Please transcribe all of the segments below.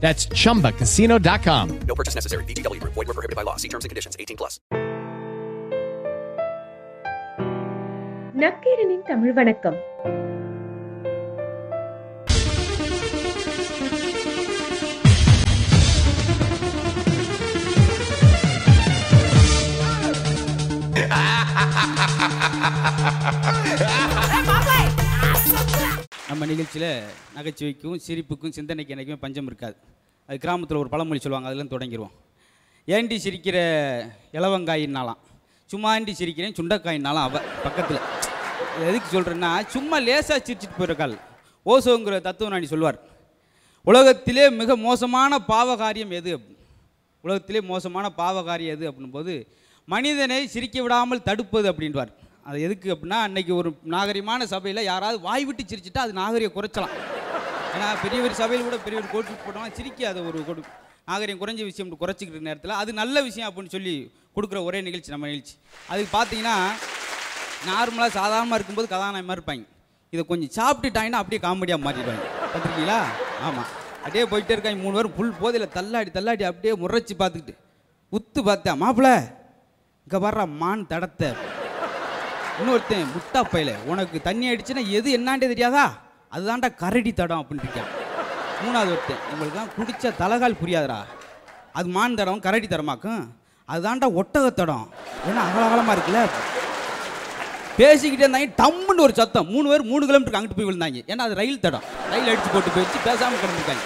That's chumbacasino.com. No purchase necessary. VGW Group. Void were prohibited by law. See terms and conditions. 18 plus. நக்கீரனின் Tamil வணக்கம் நம்ம நிகழ்ச்சியில் நகைச்சுவைக்கும் சிரிப்புக்கும் சிந்தனைக்கு என்றைக்குமே பஞ்சம் இருக்காது. அது கிராமத்தில் ஒரு பழமொழி சொல்லுவாங்க அதுலேருந்து தொடங்கிடுவோம் ஏண்டி சிரிக்கிற இளவங்காயின்னாலாம் சும்மா ஏண்டி சிரிக்கிறேன் சுண்டைக்காயின்னாலாம் அவ பக்கத்தில். எதுக்கு சொல்கிறேன்னா சும்மா லேசாக சிரிச்சிட்டு போயிருக்காள் ஓசோங்கிற தத்துவநாணி சொல்வார் உலகத்திலே மிக மோசமான பாவகாரியம் எது? உலகத்திலே மோசமான பாவகாரியம் எது? அப்படின்போது போது மனிதனை சிரிக்க விடாமல் தடுப்பது அப்படின்வார். அது எதுக்கு அப்படின்னா அன்னைக்கு ஒரு நாகரிகமான சபையில் யாராவது வாய் விட்டு சிரிச்சிட்டா அது நாகரிகம் குறைச்சலாம். ஏன்னா பெரிய பெரிய சபையில் கூட பெரிய ஒரு கோட்டு போட்டோம்னா சிரிக்காத ஒரு கொடு நாகரிகம் குறைஞ்ச விஷயம் குறைச்சிக்கிற நேரத்தில். அது நல்ல விஷயம் அப்படின்னு சொல்லி கொடுக்குற ஒரே நிகழ்ச்சி நம்ம நிகழ்ச்சி. அதுக்கு பார்த்தீங்கன்னா நார்மலாக சாதாரணமாக இருக்கும்போது கதாநாயகமாக இருப்பாங்க. இதை கொஞ்சம் சாப்பிட்டுட்டாங்கன்னா அப்படியே காமெடியாக மாறிடுவாங்க பார்த்துருக்கீங்களா ஆமாம் அப்படியே போயிட்டே இருக்காங்க. மூணு பேரும் புல் போதையில் தள்ளாடி தள்ளாடி அப்படியே முறைச்சி பார்த்துக்கிட்டு உத்து பார்த்தேன் மாப்பிள்ள இங்கே வர்ற மான் தடத்தை. இன்னொருத்தன் முட்டா பையல உனக்கு தண்ணி அடிச்சுன்னா எது என்னாண்டே தெரியாதா? அதுதான்டா கரடி தடம் அப்படின்னு இருக்கான். மூணாவது ஒருத்தன் உங்களுக்குலாம் குடிச்ச தலகால் புரியாதுடா. அது மான் தடம் கரடி தடமாக்கும். அதுதான்டா ஒட்டக தடம். ஏன்னா அகலகலமாக இருக்குல்ல? பேசிக்கிட்டே இருந்தாங்க டம்முன்னு ஒரு சத்தம். மூணு பேர் மூணு கிலோமீட்டருக்கு அங்கிட்டு போய் விழுந்தாங்க. ஏன்னா அது ரயில் தடம். ரயில் அடித்து போட்டு போயிடுச்சு பேசாமல் கிடந்துருக்காங்க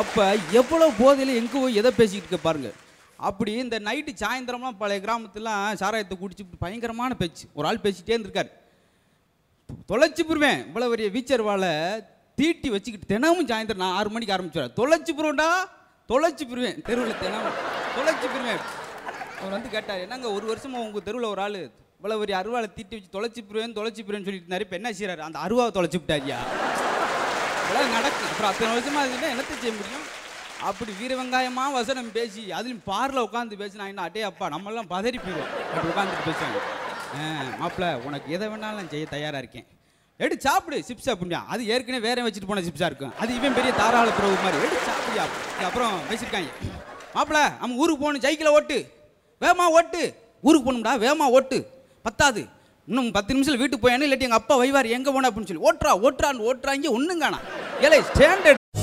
அப்போ எவ்வளோ போதையில் எங்கே போய் எதை பேசிக்கிட்டு இருக்க பாருங்கள் அப்படி இந்த நைட்டு சாயந்தரம்லாம் பழைய கிராமத்துலாம் சாராயத்தை குடிச்சு பயங்கரமான பேச்சு. ஒரு ஆள் பேசிகிட்டே இருந்திருக்கார். தொலைச்சி புருவேன் இவ்வளோ பெரிய வீச்சர்வாலை தீட்டி வச்சுக்கிட்டு தினமும் சாயந்தரம் நான் ஆறு மணிக்கு ஆரம்பிச்சுடுவேன் தொலைச்சி புருவண்டா தொலைச்சி புருவேன் தெருவில் தினமும். தொலைச்சி புருவேன் அவர் வந்து கேட்டார் என்னங்க ஒரு வருஷமாக உங்கள் தெருவில் ஒரு ஆள் இவ்வளோ பெரிய அருவாளை தீட்டி வச்சு தொலைச்சி புருவேன் தொலைச்சி போடுவேன்னு சொல்லிட்டு இருந்தார். இப்போ என்ன செய்கிறார் அந்த அருவாவை தொலைச்சி விட்டாரியா? இதெல்லாம் நடக்கும். அப்புறம் அத்தனை வருஷமாக இருந்துச்சுன்னா என்னத்தை செய்ய முடியும்? அப்படி வீர வெங்காயமா வசனம் பேசி அதுலயும் பார்ல உட்காந்து பேசினா என்ன அட்டே அப்பா நம்மெல்லாம் பதறி போயிடும் அப்படி உட்காந்துட்டு பேசுவாங்க. மாப்பிள்ள உனக்கு எதை வேணாலும் நான் செய்ய தயாரா இருக்கேன். எடு சாப்பிடு சிப்ஸ் அப்படியா? அது ஏற்கனவே வேற வச்சுட்டு போன சிப்ஸா இருக்கும். அது இவன் பெரிய தாராள பிரபு மாதிரி. எடு சாப்பிடியா அப்புறம் பேசியிருக்காங்க மாப்பிள்ள நம்ம ஊருக்கு போகணும் சைக்கிளை ஓட்டு. வேமா ஓட்டு. ஊருக்கு போகணும்டா வேமா ஓட்டு. பத்தாது. இன்னும் பத்து நிமிஷம் வீட்டுக்கு போயானு இல்லாட்டி எங்கள் அப்பா வைவார் எங்கே போன அப்படின்னு சொல்லி ஓட்டுறா ஓட்டுறான்னு ஓட்டுறாங்க ஒன்றும் காணா ஏழை standard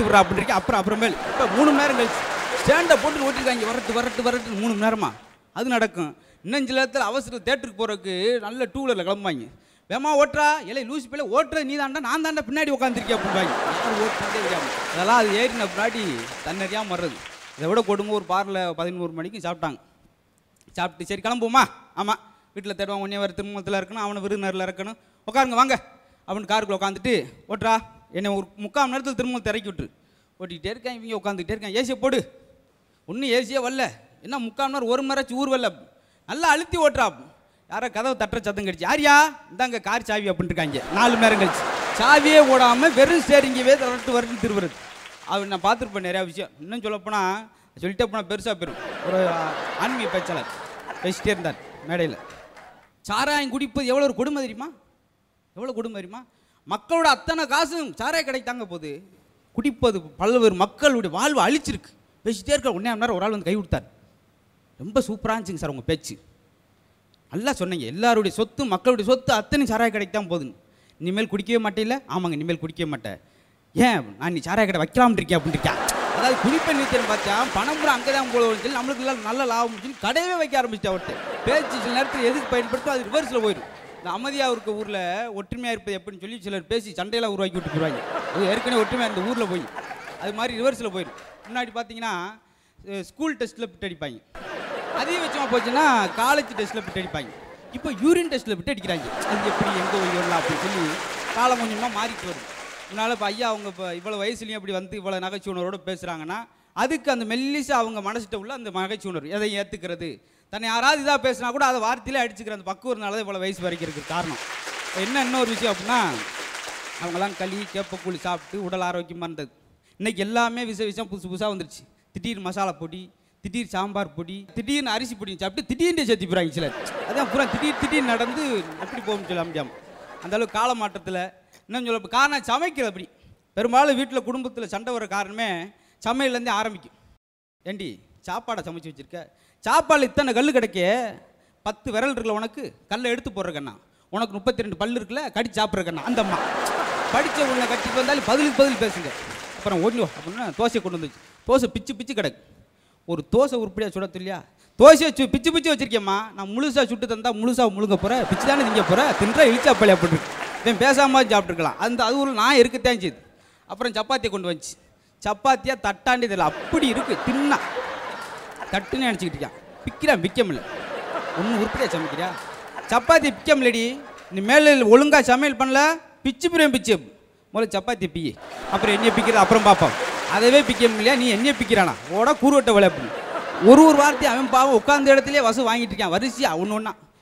விட்றா அப்படின்னு அப்புறம் அப்புறமேல். இப்போ மூணு மணி நேரம் கழிச்சு ஸ்டாண்டை போட்டு ஓட்டிருக்காங்க. வரட்டு வரட்டு வரட்டு மூணு மணி நேரமா? அது நடக்கும். இன்னும் சில நேரத்தில் அவசர தேட்டருக்கு போகிறதுக்கு நல்ல டூ வீலரில் கிளம்புவாங்க. வேமா ஓட்டுறா. இல்லை லூசி பிள்ளை ஓட்டுறது நீ தாண்டா நான் தாண்டா பின்னாடி உட்காந்துருக்கேன் அப்படின்பாங்க யார் ஓட்டுறதே தெரியாமல் அதெல்லாம் அது ஏறின பின்னாடி தன்னறியாமல் வர்றது. இதை விட கொடுங்க ஒரு பாரில் பதினோரு மணிக்கு சாப்பிட்டாங்க. சாப்பிட்டு சரி கிளம்புவோமா? ஆமாம் வீட்டில் தேடுவான் ஒன்றே வர திருமணத்தில் இருக்கணும் அவனை விருந்தினரில் இருக்கணும் உட்காருங்க வாங்க. அப்படின்னு காருக்குள்ளே உட்காந்துட்டு ஓட்டுறா. என்னை ஒரு முக்கால் மணி நேரத்தில் திரும்ப திறக்கி விட்டு ஓட்டிக்கிட்டே இருக்கேன் இவங்க உட்காந்துக்கிட்டே இருக்கேன். ஏசியை போடு. ஒன்றும் ஏசியே வரல. என்ன முக்கால் மணி நேரம் ஒரு மணி நேரம் ஊர் வரல. நல்லா அழுத்தி ஓட்டுறா. யாரோ கதவை தட்டுற சத்தம் கடிச்சு யாரியா? இந்தாங்க கார் சாவி அப்படின்ட்டு இருக்காங்க. நாலு மணி நேரம் கழிச்சு. சாவியே ஓடாமல் வெறும் ஸ்டேரிங்கவே தரட்டு வரட்டு திருவுறது. அவர் நான் பார்த்துருப்பேன் நிறையா விஷயம். இன்னும் சொல்லப்போனால் சொல்லிட்டே போனால் பெருசாக போயிடும் ஒரு ஆன்மீக பேச்சாளர் பேசிட்டே இருந்தார் மேடையில். சாராயம் குடிப்பது எவ்வளோ ஒரு கொடுமை தெரியுமா? எவ்வளோ கொடுமை தெரியுமா? மக்களோட அத்தனை காசும் சாராய கடைக்கு தாங்க போகுது குடிப்பது பல்வேறு மக்களுடைய வாழ்வு அழிச்சிருக்கு. பேசிட்டே இருக்க ஒன்றே நேரம் ஒரு ஆள் வந்து கை கொடுத்தார். ரொம்ப சூப்பராக இருந்துச்சுங்க சார் உங்கள் பேச்சு. நல்லா சொன்னீங்க. எல்லாருடைய சொத்து மக்களுடைய சொத்து அத்தனை சாராய கடைக்கு தான் போகுதுன்னு இனிமேல் குடிக்கவே மாட்டேல்ல ஆமாங்க இனிமேல் குடிக்கவே மாட்டேன். ஏன்? நான் நீ சாராய கடை வைக்கலாம்னு இருக்கேன் அப்படின்னு இருக்கேன். அதாவது குடிப்பை நீச்சல் பார்த்தா பணம் கூட அங்கே தான் போல சொல்லி நம்மளுக்கு நல்ல லாபம் சொல்லி கடையவே வைக்க ஆரம்பிச்சிட்டா அவர்கிட்ட. பேச்சு சில நேரத்தில் எதுக்கு பயன்படுத்தும் அது ரிவர்ஸில் போயிடும். இந்த அமைதியாக இருக்க ஊரில் ஒற்றுமையாக இருப்பது எப்படின்னு சொல்லி சிலர் பேசி சண்டையெல்லாம் உருவாக்கி விட்டு போயிடுவாங்க அது ஏற்கனவே ஒற்றுமையாக இந்த ஊரில் போய். அது மாதிரி ரிவர்ஸில் போயிடும். முன்னாடி பார்த்தீங்கன்னா ஸ்கூல் டெஸ்ட்டில் பிட்டு அடிப்பாங்க. அதிகபட்சமாக போச்சுன்னா காலேஜ் டெஸ்ட்டில் பிட்டு அடிப்பாங்க. இப்போ யூரின் டெஸ்ட்டில் பிட்டு அடிக்கிறாங்க. அது எப்படி எங்கே வரலாம் அப்படின்னு சொல்லி காலம் கொஞ்சமாக மாறிட்டு வருது முன்னால் இப்போ ஐயா அவங்க இப்போ இவ்வளோ வயசுலேயும் அப்படி வந்து இவ்வளோ நகைச்சுணரோடு பேசுகிறாங்கன்னா அதுக்கு அந்த மெல்லிசாக அவங்க மனசிட்ட உள்ள அந்த நகைச்சுணர் எதை ஏற்றுக்கிறது தன்னை யாராவது இதாக பேசினா கூட அதை வார்த்தையிலே அடிச்சுக்கிற அந்த பக்குவனால தான் இவ்வளோ வயசு வரைக்கும் இருக்குது காரணம். என்ன இன்னொரு விஷயம் அப்படின்னா அவங்கெல்லாம் களி கேப்பக்கூழி சாப்பிட்டு உடல் ஆரோக்கியமாக இருந்தது. இன்றைக்கி எல்லாமே விஷ விஷயம் புதுசு புதுசாக வந்துருச்சு. திடீர் மசாலா பொடி திடீர் சாம்பார் பொடி திடீர்னு அரிசி பொடி சாப்பிட்டு திடீர்னு சேர்த்து போகிறாங்க சிலர். அதான் பூரா திடீர் திடீர் நடந்து எப்படி போகும் சொல்ல முடியாமல் அந்த அளவுக்கு கால மாற்றத்தில் இன்னும் சொல்ல காரணம் சமைக்கிறது அப்படி. பெரும்பாலும் வீட்டில் குடும்பத்தில் சண்டை வர காரணமே சமையல்லேருந்தே ஆரம்பிக்கும். ஏண்டி சாப்பாடை சமைச்சு வச்சிருக்க? சாப்பாடு இத்தனை கல் கிடைக்க பத்து விரல் இருக்குல்ல உனக்கு? கல்லை எடுத்து போடுறக்கண்ணா உனக்கு முப்பத்தி ரெண்டு பல்லு இருக்குல்ல கடிச்சு சாப்பிட்றக்கண்ணா அந்த அம்மா. படித்த உன்னை கட்டிட்டு வந்தாலும் பதிலுக்கு பதில் பேசுங்க. அப்புறம் ஓடிவோ அப்படின்னா தோசையை கொண்டு வந்துச்சு. தோசை பிச்சு பிச்சு கிடக்கு. ஒரு தோசை உருப்படியாக சுட தெரியா தோசையை சு பிச்சு பிச்சு வச்சிருக்கேம்மா நான் முழுசாக சுட்டு தந்தால் முழுசாக முழுங்க போகிறேன் பிச்சு தானே திங்க போகிறேன் தின்றா இழிச்சா பழைய போட்டுருக்கு இவன் பேசாமல் சாப்பிட்ருக்கலாம் அந்த அது ஒரு நான் இருக்கத்தான் செய்யுது அப்புறம் சப்பாத்தியை கொண்டு வந்துச்சு. சப்பாத்தியாக தட்டாண்டி இதில் அப்படி இருக்குது தின்னா. தட்டுன்னு நினச்சிக்கிட்டு இருக்கான். பிக்கிறான் விற்க முடியல. ஒன்றும் உருப்படியாக சமைக்கிறியா? சப்பாத்தி பிக்க முடியலடி. நீ மேலே ஒழுங்காக சமையல் பண்ணல பிச்சு பிரியம் பிச்சு. முதல்ல சப்பாத்தி பிய். அப்புறம் எண்ணெய் பிக்கிறது அப்புறம் பார்ப்போம் அதவே பிக்க முடியல நீ என்னையை பிக்கிறானா? ஓட கூறுவட்ட விளையாப்பு ஒரு ஒரு வார்த்தையும் அவன் பாவம் உட்காந்த இடத்துலேயே வசு வாங்கிட்டு இருக்கான். வரிசையா ஒன்று ஒன்றா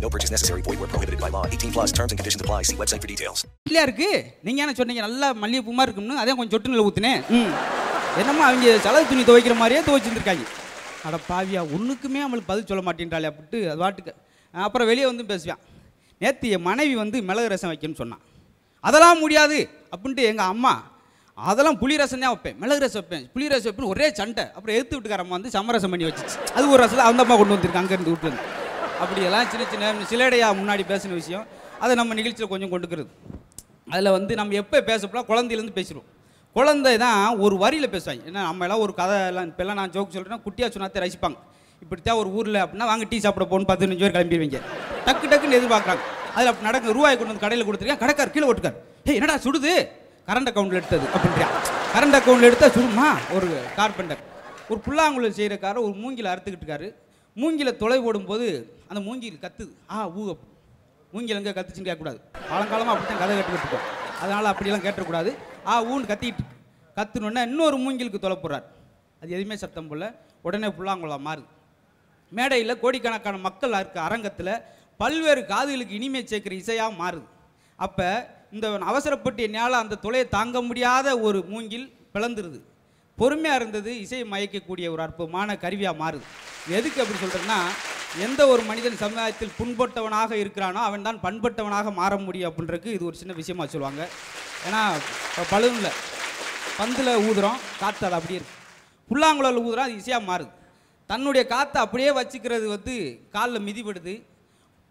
No purchase necessary. Void where prohibited by law. 18 plus terms and conditions apply. See website for details. இல்லையா இருக்கு? நீங்க என்ன சொன்னீங்க? நல்லா மல்லிகைப்பூமா இருக்கும்னு? அதே கொஞ்சம் சொட்டு நில ஊற்றுனேன் ம். என்னமோ அவங்க செலவு துணி துவைக்கிற மாதிரியே துவைச்சிருந்துருக்காங்க. அட பாவியா ஒன்றுக்குமே அவளுக்கு பதில் சொல்ல மாட்டேன்றாளே அப்படின்ட்டு அது வாட்டுக்கு அப்புறம் வெளியே வந்து பேசுவான். நேற்று என் மனைவி வந்து மிளகு ரசம் வைக்கணும்னு சொன்னான் அதெல்லாம் முடியாது அப்படின்ட்டு எங்கள் அம்மா அதெல்லாம் புளி ரசம் தான் வைப்பேன். மிளகு ரசம் வைப்பேன். புளி ரசம் வைப்பேன் ஒரே சண்டை. அப்புறம் எடுத்து விட்டுக்காரம்மா வந்து சமரசம் பண்ணி வச்சு அது ஒரு ரசம் அந்த அம்மா கொண்டு வந்திருக்கு அங்கேருந்து வீட்டு வந்து அப்படியெல்லாம் சின்ன சின்ன சிலேடையாக முன்னாடி பேசின விஷயம். அதை நம்ம நிகழ்ச்சியில் கொஞ்சம் கொண்டுக்கிறது. அதில் வந்து நம்ம எப்போ பேசப்போனா குழந்தையிலேருந்து பேசிடுவோம். குழந்தை தான் ஒரு வரியில் பேசுவாங்க. ஏன்னா நம்ம எல்லாம் ஒரு கதை எல்லாம் இப்போல்லாம் நான் ஜோக் சொல்கிறேன்னா குட்டியாக சொன்னாத்தே ரசிப்பாங்க. இப்படித்தான் ஒரு ஊரில் அப்படின்னா வாங்க டீ சாப்பிட போகணும் பதினஞ்சு பேர் கிளம்பிடுவீங்க. டக்கு டக்குன்னு எதிர்பார்க்குறாங்க. அதில் அப்படி நடக்க ரூபாய் கொண்டு வந்து கடையில் கொடுத்துருக்கேன். கடைக்கார் கீழே ஓட்டுக்கார். ஏய் என்னடா சுடுது? கரண்ட் அக்கௌண்ட்டில் எடுத்தது. அப்படின்றியா கரண்ட் அக்கௌண்ட்டில் எடுத்தால் சுடுமா? ஒரு கார்பெண்டர் ஒரு புல்லாங்குழல் காரை ஒரு மூங்கில அறுத்துக்கிட்டுக்காரு மூங்கில தொலை போடும்போது அந்த மூங்கில் கத்துது. ஆ ஊக மூங்கில் எங்கே கத்துச்சுன்னு கேட்கக்கூடாது. காலங்காலமாக அப்படி தான் கதை கேட்டுக்கிட்டு இருக்கோம். அதனால் அப்படியெல்லாம் கேட்டக்கூடாது. ஆ ஊன்னு கத்திட்டு. கத்துனோடனே இன்னொரு மூங்கிலுக்கு தொலை போடுறார். அது எதுவுமே சத்தம் போல உடனே புல்லாங்குளம் மாறுது. மேடையில் கோடிக்கணக்கான மக்கள் இருக்க அரங்கத்தில் பல்வேறு காதுகளுக்கு இனிமை சேர்க்கிற இசையாக மாறுது. அப்போ இந்த அவசரப்பட்டு என்னால் அந்த தொலையை தாங்க முடியாத ஒரு மூங்கில் பிளந்துருது. பொறுமையாக இருந்தது இசையை மயக்கக்கூடிய ஒரு அற்புதமான கருவியாக மாறுது. எதுக்கு அப்படி சொல்கிறேன்னா எந்த ஒரு மனிதன் சமுதாயத்தில் புண்பட்டவனாக இருக்கிறானோ அவன் தான் பண்பட்டவனாக மாற முடியும் அப்படின்றதுக்கு இது ஒரு சின்ன விஷயமா சொல்லுவாங்க. ஏன்னா இப்போ பலூனில் பந்தில் ஊதுறோம் காற்று அது அப்படியே இருக்கு. புல்லாங்குழல் ஊதுறோம் அது ஈஸியாக மாறுது. தன்னுடைய காற்றை அப்படியே வச்சுக்கிறது வந்து காலில் மிதிபடுது.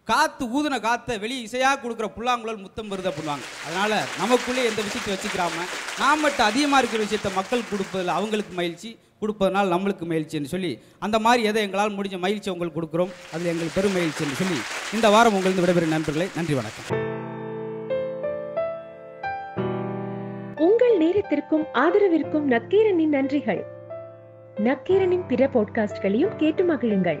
காற்று ஊதுன காற்றை வெளியே இசையாக கொடுக்குற புல்லாங்குழல் முத்தம் வருது அப்படின்வாங்க அதனால் நமக்குள்ளே எந்த விஷயத்தை வச்சுக்கிறாம நாம் மட்டும் அதிகமாக இருக்கிற விஷயத்தை மக்கள் கொடுப்பதில் அவங்களுக்கு மகிழ்ச்சி கொடுப்பதனால் நம்மளுக்கு மகிழ்ச்சின்னு சொல்லி அந்த மாதிரி எதை எங்களால் முடிஞ்ச மகிழ்ச்சி உங்களுக்கு கொடுக்குறோம் அதில் எங்களுக்கு பெரும் மகிழ்ச்சின்னு சொல்லி இந்த வாரம் உங்களுக்கு விடைபெறும் நண்பர்களை நன்றி வணக்கம். உங்கள் நேரத்திற்கும் ஆதரவிற்கும் நக்கீரனின் நன்றிகள். நக்கீரனின் பிற பாட்காஸ்ட்களையும் கேட்டு மகிழுங்கள்.